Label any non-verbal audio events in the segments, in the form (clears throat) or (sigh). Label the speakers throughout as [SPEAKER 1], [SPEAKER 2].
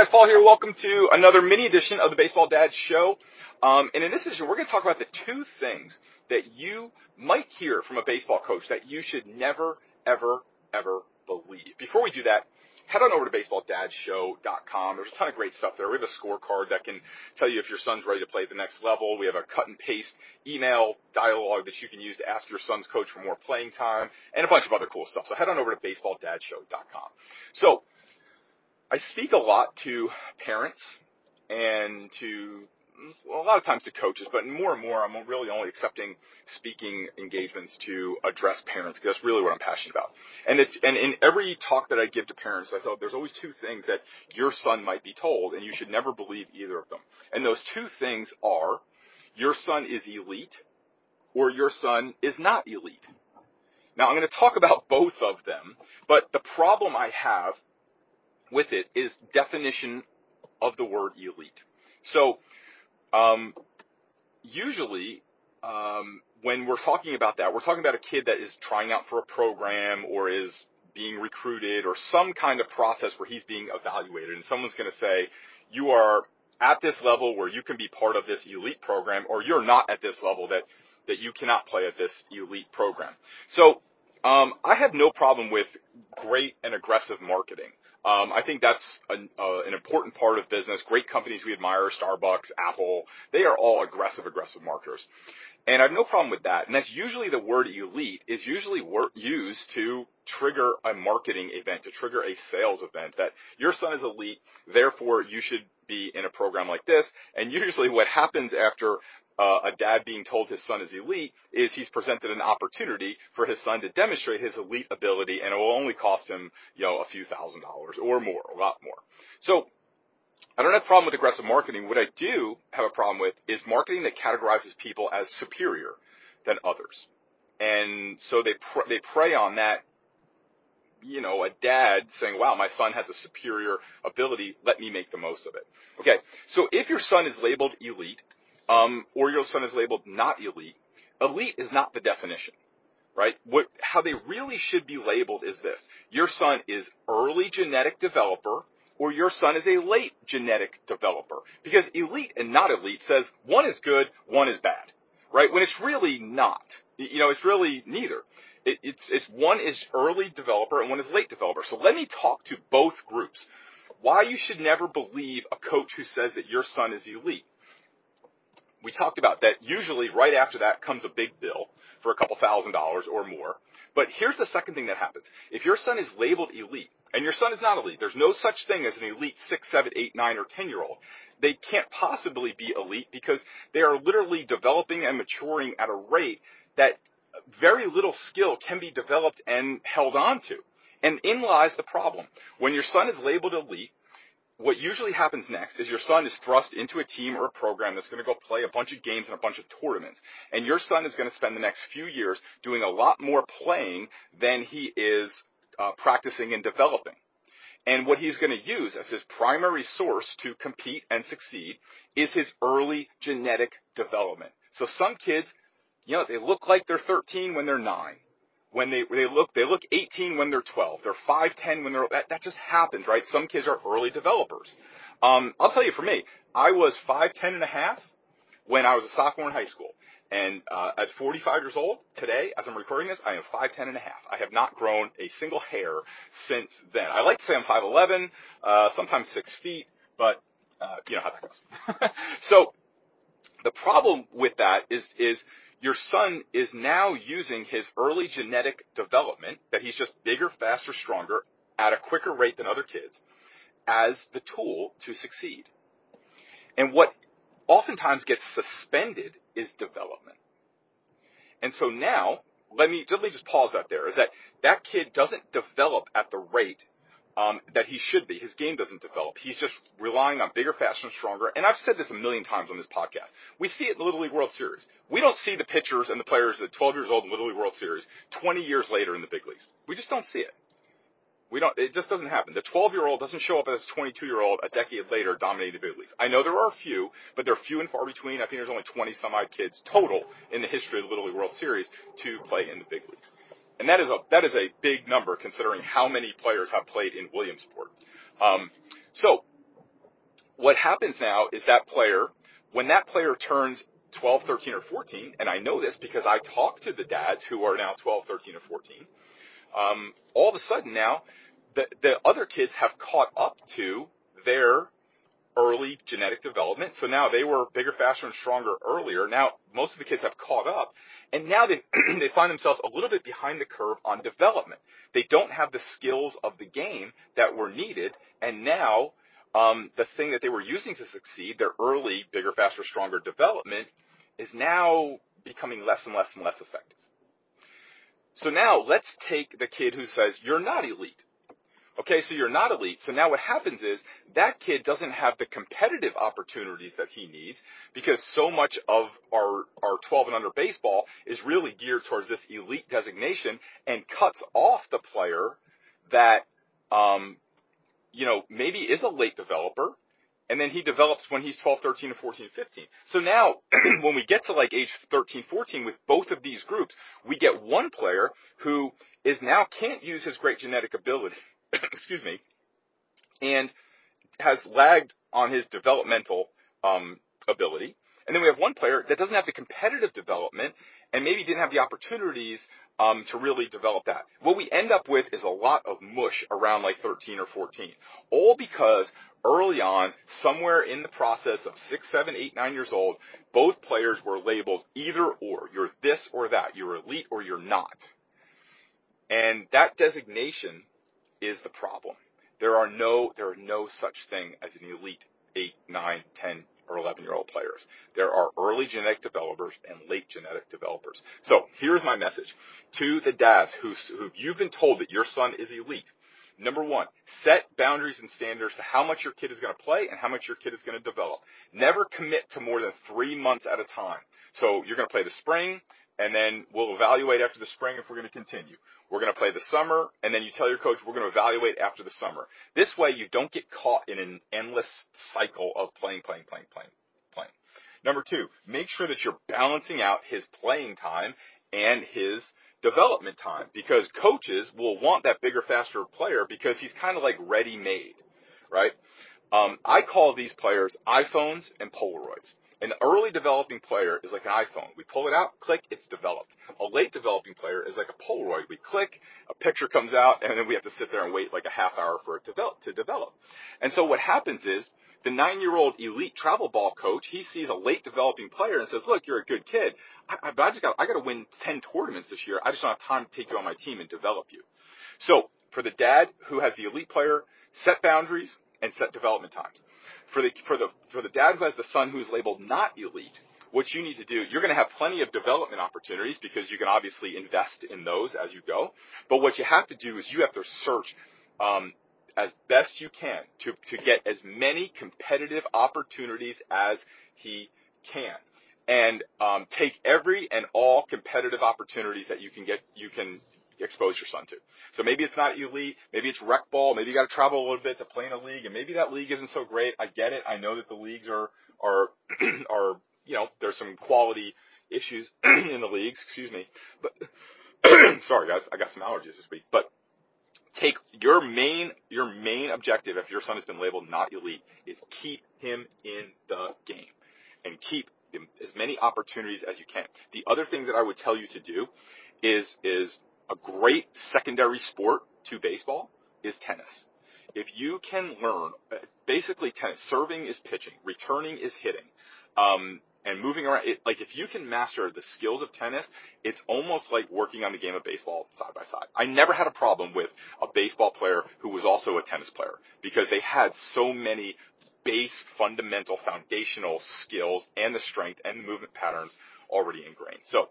[SPEAKER 1] guys, Paul here. Welcome to another mini edition of the Baseball Dad Show. Um, and in this edition, we're going to talk about the two things that you might hear from a baseball coach that you should never, ever, ever believe. Before we do that, head on over to baseballdadshow.com. There's a ton of great stuff there. We have a scorecard that can tell you if your son's ready to play at the next level. We have a cut and paste email dialogue that you can use to ask your son's coach for more playing time and a bunch of other cool stuff. So head on over to baseballdadshow.com. So I speak a lot to parents and to a lot of times to coaches, but more and more, I'm really only accepting speaking engagements to address parents because that's really what I'm passionate about. And it's and in every talk that I give to parents, I say oh, there's always two things that your son might be told, and you should never believe either of them. And those two things are, your son is elite, or your son is not elite. Now I'm going to talk about both of them, but the problem I have with it is definition of the word elite. So, um, usually, um, when we're talking about that, we're talking about a kid that is trying out for a program or is being recruited or some kind of process where he's being evaluated and someone's going to say, you are at this level where you can be part of this elite program or you're not at this level that, that you cannot play at this elite program. So, um, I have no problem with great and aggressive marketing. Um, I think that's an, uh, an important part of business. Great companies we admire, Starbucks, Apple, they are all aggressive, aggressive marketers. And I have no problem with that. And that's usually the word elite is usually wor- used to trigger a marketing event, to trigger a sales event that your son is elite, therefore you should be in a program like this. And usually what happens after uh, a dad being told his son is elite is he's presented an opportunity for his son to demonstrate his elite ability and it will only cost him, you know, a few thousand dollars or more, a lot more. So I don't have a problem with aggressive marketing. What I do have a problem with is marketing that categorizes people as superior than others. And so they, pr- they prey on that you know, a dad saying, wow, my son has a superior ability, let me make the most of it. Okay, so if your son is labeled elite, um, or your son is labeled not elite. Elite is not the definition, right? What, how they really should be labeled is this. Your son is early genetic developer, or your son is a late genetic developer. Because elite and not elite says one is good, one is bad, right? When it's really not. You know, it's really neither. It, it's, it's one is early developer and one is late developer. So let me talk to both groups. Why you should never believe a coach who says that your son is elite we talked about that usually right after that comes a big bill for a couple thousand dollars or more. But here's the second thing that happens. If your son is labeled elite, and your son is not elite, there's no such thing as an elite six, seven, eight, nine, or ten year old. They can't possibly be elite because they are literally developing and maturing at a rate that very little skill can be developed and held on to. And in lies the problem. When your son is labeled elite, what usually happens next is your son is thrust into a team or a program that's going to go play a bunch of games and a bunch of tournaments. And your son is going to spend the next few years doing a lot more playing than he is uh, practicing and developing. And what he's going to use as his primary source to compete and succeed is his early genetic development. So some kids, you know, they look like they're 13 when they're 9 when they they look they look 18 when they're 12. They're 5'10 when they're that, that just happens, right? Some kids are early developers. Um, I'll tell you, for me, I was 5'10 and a half when I was a sophomore in high school. And uh, at 45 years old, today, as I'm recording this, I am 5'10 and a half. I have not grown a single hair since then. I like to say I'm 5'11, uh, sometimes 6 feet, but uh, you know how that goes. (laughs) so the problem with that is, is your son is now using his early genetic development, that he's just bigger, faster, stronger, at a quicker rate than other kids, as the tool to succeed. And what oftentimes gets suspended is development. And so now, let me, let me just pause that there, is that that kid doesn't develop at the rate um, that he should be. His game doesn't develop. He's just relying on bigger, faster, and stronger. And I've said this a million times on this podcast. We see it in the Little League World Series. We don't see the pitchers and the players at 12 years old in Little League World Series 20 years later in the big leagues. We just don't see it. We don't, it just doesn't happen. The 12 year old doesn't show up as a 22 year old a decade later dominating the big leagues. I know there are a few, but they're few and far between. I think there's only 20 some odd kids total in the history of the Little League World Series to play in the big leagues. And that is a, that is a big number considering how many players have played in Williamsport. Um, so, what happens now is that player, when that player turns 12, 13, or 14, and I know this because I talk to the dads who are now 12, 13, or 14, um, all of a sudden now the, the other kids have caught up to their early genetic development. So now they were bigger, faster, and stronger earlier. Now most of the kids have caught up, and now they (clears throat) they find themselves a little bit behind the curve on development. They don't have the skills of the game that were needed, and now um, the thing that they were using to succeed, their early bigger, faster, stronger development, is now becoming less and less and less effective. So now let's take the kid who says you're not elite. Okay, so you're not elite. So now what happens is that kid doesn't have the competitive opportunities that he needs because so much of our, our 12 and under baseball is really geared towards this elite designation and cuts off the player that, um, you know, maybe is a late developer and then he develops when he's 12, 13, 14, 15. So now, (clears throat) when we get to like age 13, 14 with both of these groups, we get one player who is now can't use his great genetic ability (coughs) excuse me, and has lagged on his developmental um, ability. And then we have one player that doesn't have the competitive development and maybe didn't have the opportunities um, to really develop that. What we end up with is a lot of mush around like 13 or 14, all because early on, somewhere in the process of six, seven, eight, nine years old, both players were labeled either or. You're this or that. You're elite or you're not. And that designation is the problem. There are no, there are no such thing as an elite 8, 9, 10, or 11 year old players. There are early genetic developers and late genetic developers. So here's my message to the dads who, who you've been told that your son is elite. Number one, set boundaries and standards to how much your kid is going to play and how much your kid is going to develop. Never commit to more than three months at a time. So you're going to play the spring, and then we'll evaluate after the spring if we're going to continue. We're going to play the summer, and then you tell your coach we're going to evaluate after the summer. This way, you don't get caught in an endless cycle of playing, playing, playing, playing, playing. Number two, make sure that you're balancing out his playing time and his development time because coaches will want that bigger, faster player because he's kind of like ready made, right? Um, I call these players iPhones and Polaroids. An early developing player is like an iPhone. We pull it out, click, it's developed. A late developing player is like a Polaroid. We click, a picture comes out, and then we have to sit there and wait like a half hour for it to develop. To develop. And so what happens is the nine-year-old elite travel ball coach, he sees a late developing player and says, "Look, you're a good kid, I, I, but I just got I got to win ten tournaments this year. I just don't have time to take you on my team and develop you." So for the dad who has the elite player, set boundaries and set development times. For the, for the, for the dad who has the son who's labeled not elite, what you need to do, you're going to have plenty of development opportunities because you can obviously invest in those as you go. But what you have to do is you have to search um, as best you can to, to get as many competitive opportunities as he can. And um, take every and all competitive opportunities that you can get, you can expose your son to. So maybe it's not elite, maybe it's rec ball, maybe you got to travel a little bit to play in a league, and maybe that league isn't so great. I get it. I know that the leagues are are (clears throat) are you know there's some quality issues (clears throat) in the leagues. Excuse me, but (clears throat) sorry guys, I got some allergies this week, but. Take your main your main objective if your son has been labeled not elite is keep him in the game and keep as many opportunities as you can. The other things that I would tell you to do is is a great secondary sport to baseball is tennis. If you can learn, basically tennis, serving is pitching, returning is hitting, um, and moving around, it, like if you can master the skills of tennis, it's almost like working on the game of baseball side by side. I never had a problem with a baseball player who was also a tennis player because they had so many base fundamental foundational skills and the strength and the movement patterns already ingrained. So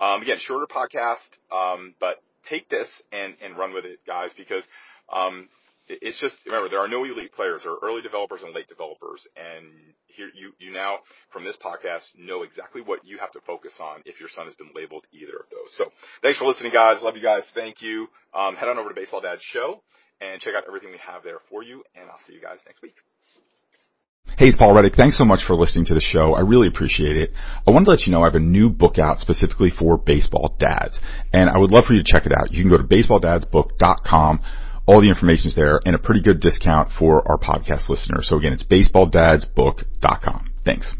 [SPEAKER 1] um, again, shorter podcast, um, but take this and, and run with it, guys, because um, it's just remember there are no elite players. There are early developers and late developers, and here you you now from this podcast know exactly what you have to focus on if your son has been labeled either of those. So thanks for listening, guys. Love you guys. Thank you. Um, head on over to Baseball Dad Show and check out everything we have there for you. And I'll see you guys next week.
[SPEAKER 2] Hey, it's Paul Reddick. Thanks so much for listening to the show. I really appreciate it. I wanted to let you know I have a new book out specifically for baseball dads, and I would love for you to check it out. You can go to baseballdadsbook.com All the information is there and a pretty good discount for our podcast listeners. So again, it's baseballdadsbook.com. Thanks.